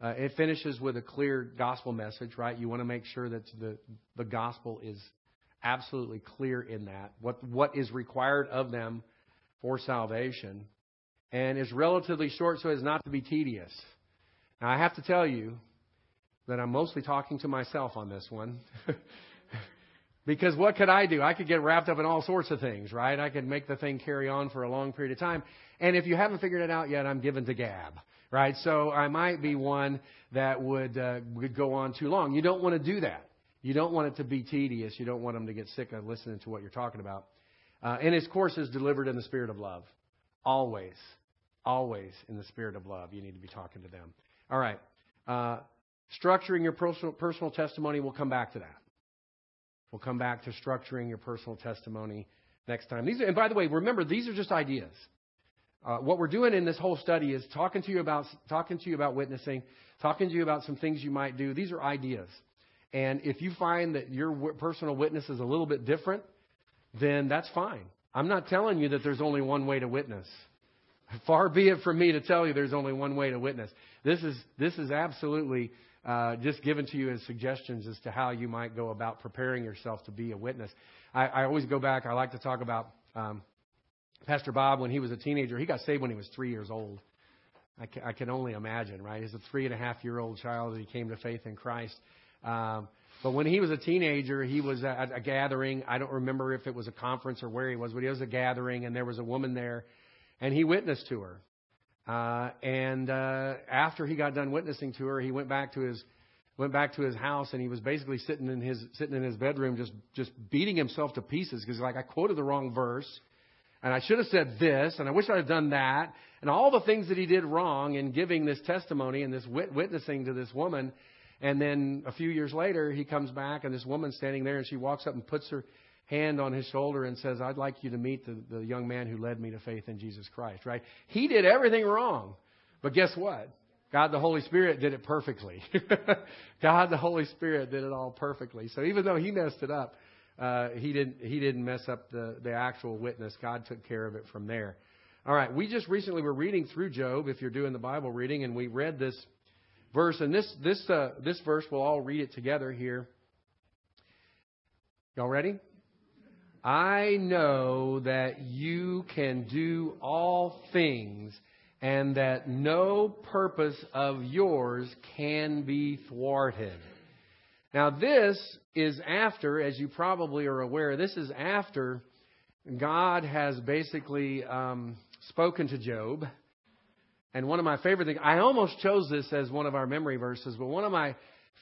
Uh, it finishes with a clear gospel message, right? You want to make sure that the the gospel is absolutely clear in that what what is required of them for salvation, and is relatively short so as not to be tedious. Now, I have to tell you that I'm mostly talking to myself on this one. because what could I do? I could get wrapped up in all sorts of things, right? I could make the thing carry on for a long period of time. And if you haven't figured it out yet, I'm given to gab right? So I might be one that would uh, would go on too long. You don't want to do that. You don't want it to be tedious. You don't want them to get sick of listening to what you're talking about. Uh, and his course is delivered in the spirit of love, always, always in the spirit of love. You need to be talking to them. All right. Uh, structuring your personal, personal testimony. We'll come back to that. We'll come back to structuring your personal testimony next time. These are, and by the way, remember these are just ideas. Uh, what we're doing in this whole study is talking to you about talking to you about witnessing, talking to you about some things you might do. These are ideas, and if you find that your w- personal witness is a little bit different, then that's fine. I'm not telling you that there's only one way to witness. Far be it from me to tell you there's only one way to witness. This is this is absolutely uh, just given to you as suggestions as to how you might go about preparing yourself to be a witness. I, I always go back. I like to talk about. Um, Pastor Bob, when he was a teenager, he got saved when he was three years old. I can, I can only imagine, right? He's a three and a half year old child he came to faith in Christ. Um, but when he was a teenager, he was at a gathering. I don't remember if it was a conference or where he was, but he was a gathering, and there was a woman there, and he witnessed to her. Uh, and uh, after he got done witnessing to her, he went back to his went back to his house, and he was basically sitting in his sitting in his bedroom, just just beating himself to pieces because like I quoted the wrong verse and I should have said this, and I wish I had done that, and all the things that he did wrong in giving this testimony and this wit- witnessing to this woman. And then a few years later, he comes back, and this woman's standing there, and she walks up and puts her hand on his shoulder and says, I'd like you to meet the, the young man who led me to faith in Jesus Christ, right? He did everything wrong. But guess what? God the Holy Spirit did it perfectly. God the Holy Spirit did it all perfectly. So even though he messed it up, uh, he didn't he didn't mess up the the actual witness. God took care of it from there. All right, we just recently were reading through Job. If you're doing the Bible reading, and we read this verse, and this this uh, this verse we'll all read it together here. Y'all ready? I know that you can do all things, and that no purpose of yours can be thwarted. Now, this is after, as you probably are aware, this is after God has basically um, spoken to Job. And one of my favorite things, I almost chose this as one of our memory verses, but one of my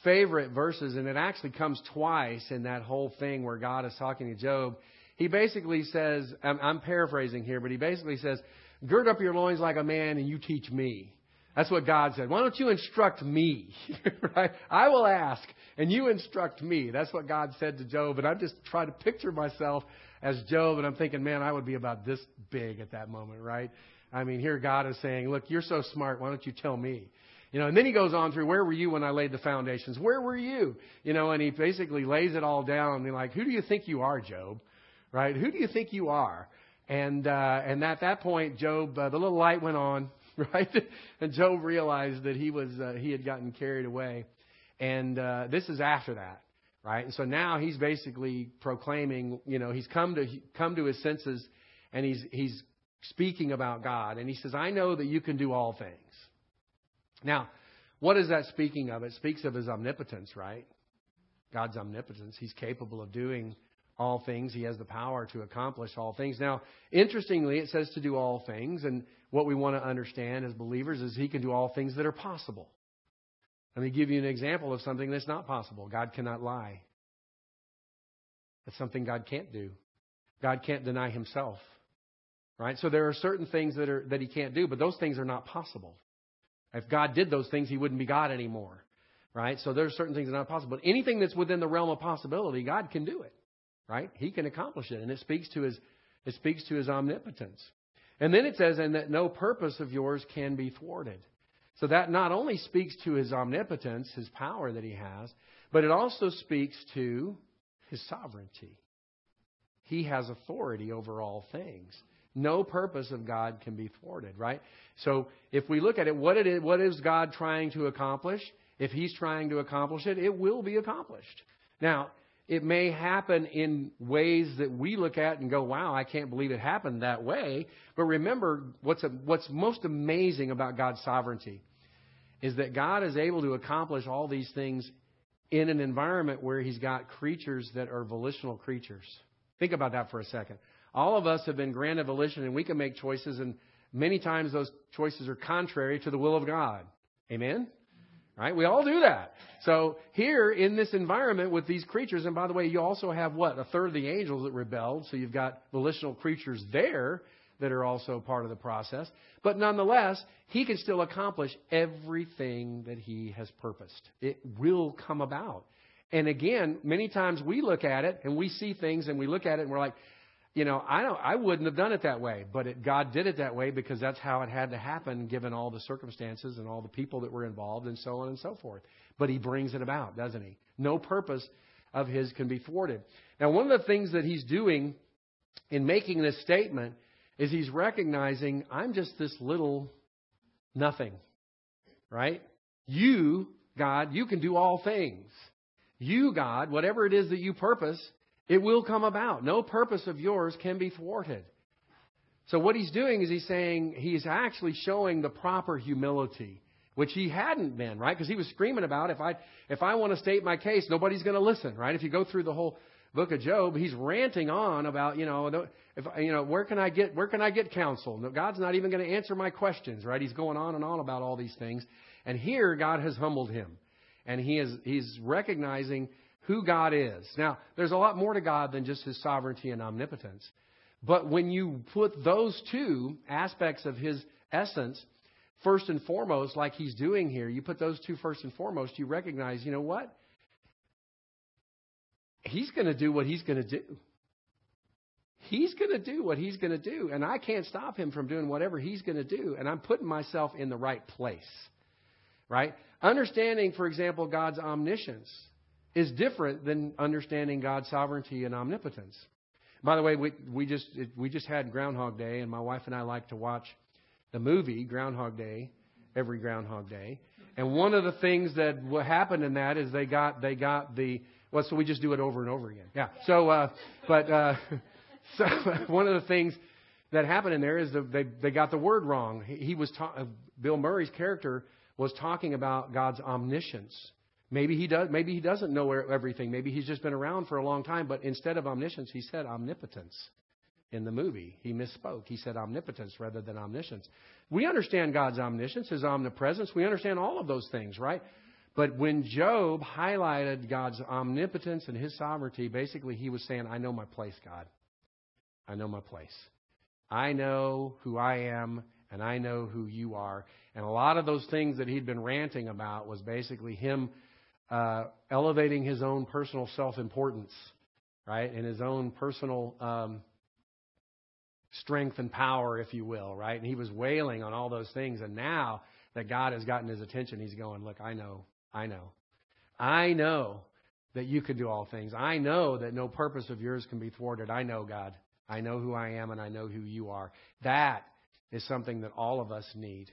favorite verses, and it actually comes twice in that whole thing where God is talking to Job. He basically says, I'm, I'm paraphrasing here, but he basically says, Gird up your loins like a man and you teach me. That's what God said. Why don't you instruct me? right? I will ask, and you instruct me. That's what God said to Job. And I'm just trying to picture myself as Job, and I'm thinking, man, I would be about this big at that moment, right? I mean, here God is saying, look, you're so smart. Why don't you tell me? You know, and then he goes on through, where were you when I laid the foundations? Where were you? You know, and he basically lays it all down. And like, who do you think you are, Job? Right? Who do you think you are? And uh, and at that point, Job, uh, the little light went on, right? and Job realized that he was uh, he had gotten carried away, and uh, this is after that, right? And so now he's basically proclaiming, you know, he's come to come to his senses, and he's he's speaking about God, and he says, "I know that you can do all things." Now, what is that speaking of? It speaks of his omnipotence, right? God's omnipotence. He's capable of doing all things. He has the power to accomplish all things. Now, interestingly, it says to do all things, and what we want to understand as believers is He can do all things that are possible. Let me give you an example of something that's not possible. God cannot lie. That's something God can't do. God can't deny Himself. Right? So there are certain things that are that He can't do, but those things are not possible. If God did those things, He wouldn't be God anymore. Right? So there are certain things that are not possible. But anything that's within the realm of possibility, God can do it right? He can accomplish it, and it speaks to his it speaks to his omnipotence. And then it says, and that no purpose of yours can be thwarted. So that not only speaks to his omnipotence, his power that he has, but it also speaks to his sovereignty. He has authority over all things. No purpose of God can be thwarted, right? So if we look at it, what, it is, what is God trying to accomplish? If he's trying to accomplish it, it will be accomplished. Now, it may happen in ways that we look at and go, wow, I can't believe it happened that way. But remember, what's, a, what's most amazing about God's sovereignty is that God is able to accomplish all these things in an environment where He's got creatures that are volitional creatures. Think about that for a second. All of us have been granted volition and we can make choices, and many times those choices are contrary to the will of God. Amen? Right? We all do that. So here in this environment with these creatures, and by the way, you also have what? A third of the angels that rebelled. So you've got volitional creatures there that are also part of the process. But nonetheless, he can still accomplish everything that he has purposed. It will come about. And again, many times we look at it and we see things and we look at it and we're like, you know, I don't, I wouldn't have done it that way, but it, God did it that way because that's how it had to happen, given all the circumstances and all the people that were involved, and so on and so forth. But He brings it about, doesn't He? No purpose of His can be thwarted. Now, one of the things that He's doing in making this statement is He's recognizing I'm just this little nothing, right? You, God, you can do all things. You, God, whatever it is that you purpose, it will come about. No purpose of yours can be thwarted. So what he's doing is he's saying he's actually showing the proper humility, which he hadn't been, right? Because he was screaming about if I if I want to state my case, nobody's going to listen, right? If you go through the whole book of Job, he's ranting on about you know if you know where can I get where can I get counsel? God's not even going to answer my questions, right? He's going on and on about all these things, and here God has humbled him, and he is he's recognizing who God is. Now, there's a lot more to God than just his sovereignty and omnipotence. But when you put those two aspects of his essence first and foremost, like he's doing here, you put those two first and foremost, you recognize, you know what? He's going to do what he's going to do. He's going to do what he's going to do. And I can't stop him from doing whatever he's going to do. And I'm putting myself in the right place. Right? Understanding, for example, God's omniscience is different than understanding God's sovereignty and omnipotence. By the way, we, we just we just had Groundhog Day, and my wife and I like to watch the movie Groundhog Day every Groundhog Day. And one of the things that what happened in that is they got they got the well, so we just do it over and over again. Yeah. So, uh, but uh, so one of the things that happened in there is that they they got the word wrong. He, he was ta- Bill Murray's character was talking about God's omniscience Maybe he does. Maybe he doesn't know everything. Maybe he's just been around for a long time. But instead of omniscience, he said omnipotence in the movie. He misspoke. He said omnipotence rather than omniscience. We understand God's omniscience, His omnipresence. We understand all of those things, right? But when Job highlighted God's omnipotence and His sovereignty, basically he was saying, "I know my place, God. I know my place. I know who I am, and I know who you are." And a lot of those things that he'd been ranting about was basically him uh, elevating his own personal self importance, right, and his own personal um, strength and power, if you will, right? And he was wailing on all those things. And now that God has gotten his attention, he's going, Look, I know, I know. I know that you can do all things. I know that no purpose of yours can be thwarted. I know, God. I know who I am and I know who you are. That is something that all of us need.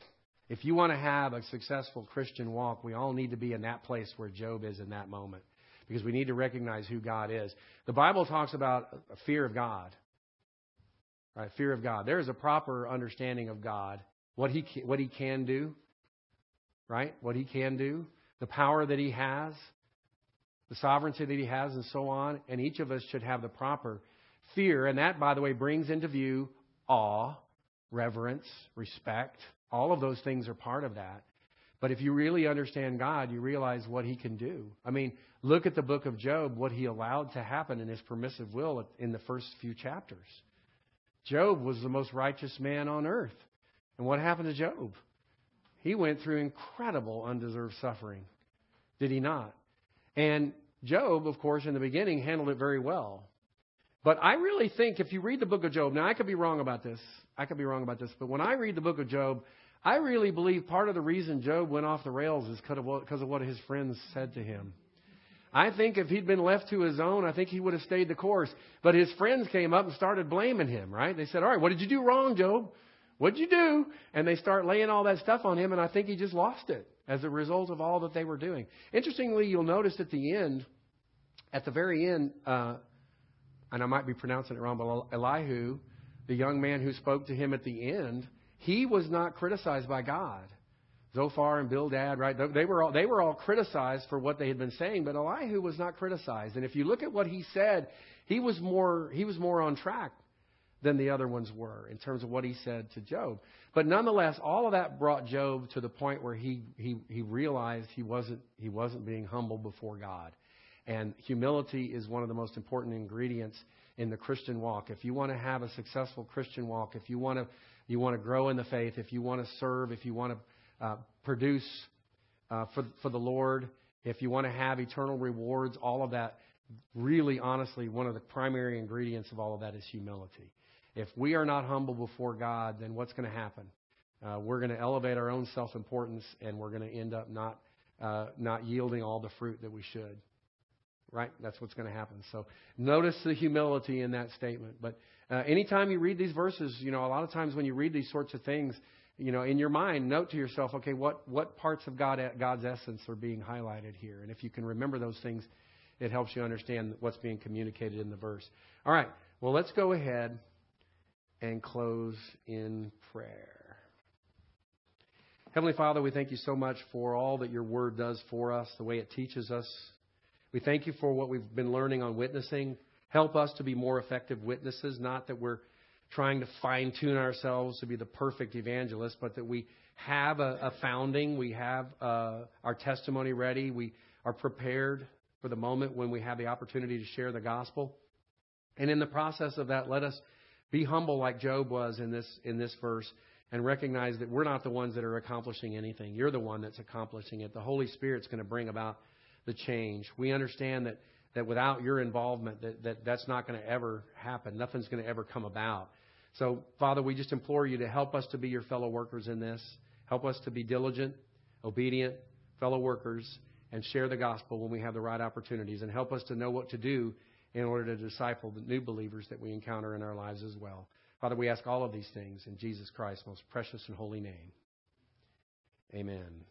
If you want to have a successful Christian walk, we all need to be in that place where Job is in that moment because we need to recognize who God is. The Bible talks about fear of God. Right, fear of God. There is a proper understanding of God, what he what he can do, right? What he can do, the power that he has, the sovereignty that He has, and so on. And each of us should have the proper fear. And that, by the way, brings into view awe, reverence, respect. All of those things are part of that. But if you really understand God, you realize what He can do. I mean, look at the book of Job, what He allowed to happen in His permissive will in the first few chapters. Job was the most righteous man on earth. And what happened to Job? He went through incredible undeserved suffering. Did he not? And Job, of course, in the beginning handled it very well. But I really think if you read the book of Job, now I could be wrong about this. I could be wrong about this. But when I read the book of Job, I really believe part of the reason Job went off the rails is because of what his friends said to him. I think if he'd been left to his own, I think he would have stayed the course. But his friends came up and started blaming him, right? They said, All right, what did you do wrong, Job? What'd you do? And they start laying all that stuff on him, and I think he just lost it as a result of all that they were doing. Interestingly, you'll notice at the end, at the very end, uh, and I might be pronouncing it wrong, but Elihu, the young man who spoke to him at the end, he was not criticized by God. Zophar and Bildad, right? They were all, they were all criticized for what they had been saying, but Elihu was not criticized. And if you look at what he said, he was more he was more on track than the other ones were in terms of what he said to Job. But nonetheless, all of that brought Job to the point where he he, he realized he wasn't he wasn't being humble before God. And humility is one of the most important ingredients in the Christian walk. If you want to have a successful Christian walk, if you want to you want to grow in the faith, if you want to serve, if you want to uh, produce uh, for, for the Lord, if you want to have eternal rewards, all of that, really honestly, one of the primary ingredients of all of that is humility. If we are not humble before God, then what's going to happen? Uh, we're going to elevate our own self importance and we're going to end up not, uh, not yielding all the fruit that we should. Right? That's what's going to happen. So notice the humility in that statement. But uh, anytime you read these verses, you know, a lot of times when you read these sorts of things, you know, in your mind, note to yourself, okay, what, what parts of God, God's essence are being highlighted here? And if you can remember those things, it helps you understand what's being communicated in the verse. All right, well, let's go ahead and close in prayer. Heavenly Father, we thank you so much for all that your word does for us, the way it teaches us. We thank you for what we've been learning on witnessing. Help us to be more effective witnesses, not that we're trying to fine tune ourselves to be the perfect evangelist, but that we have a, a founding, we have uh, our testimony ready, we are prepared for the moment when we have the opportunity to share the gospel. And in the process of that, let us be humble like Job was in this in this verse and recognize that we're not the ones that are accomplishing anything. You're the one that's accomplishing it. The Holy Spirit's going to bring about the change. We understand that that without your involvement that, that that's not going to ever happen. Nothing's going to ever come about. So, Father, we just implore you to help us to be your fellow workers in this. Help us to be diligent, obedient fellow workers and share the gospel when we have the right opportunities. And help us to know what to do in order to disciple the new believers that we encounter in our lives as well. Father, we ask all of these things in Jesus Christ's most precious and holy name. Amen.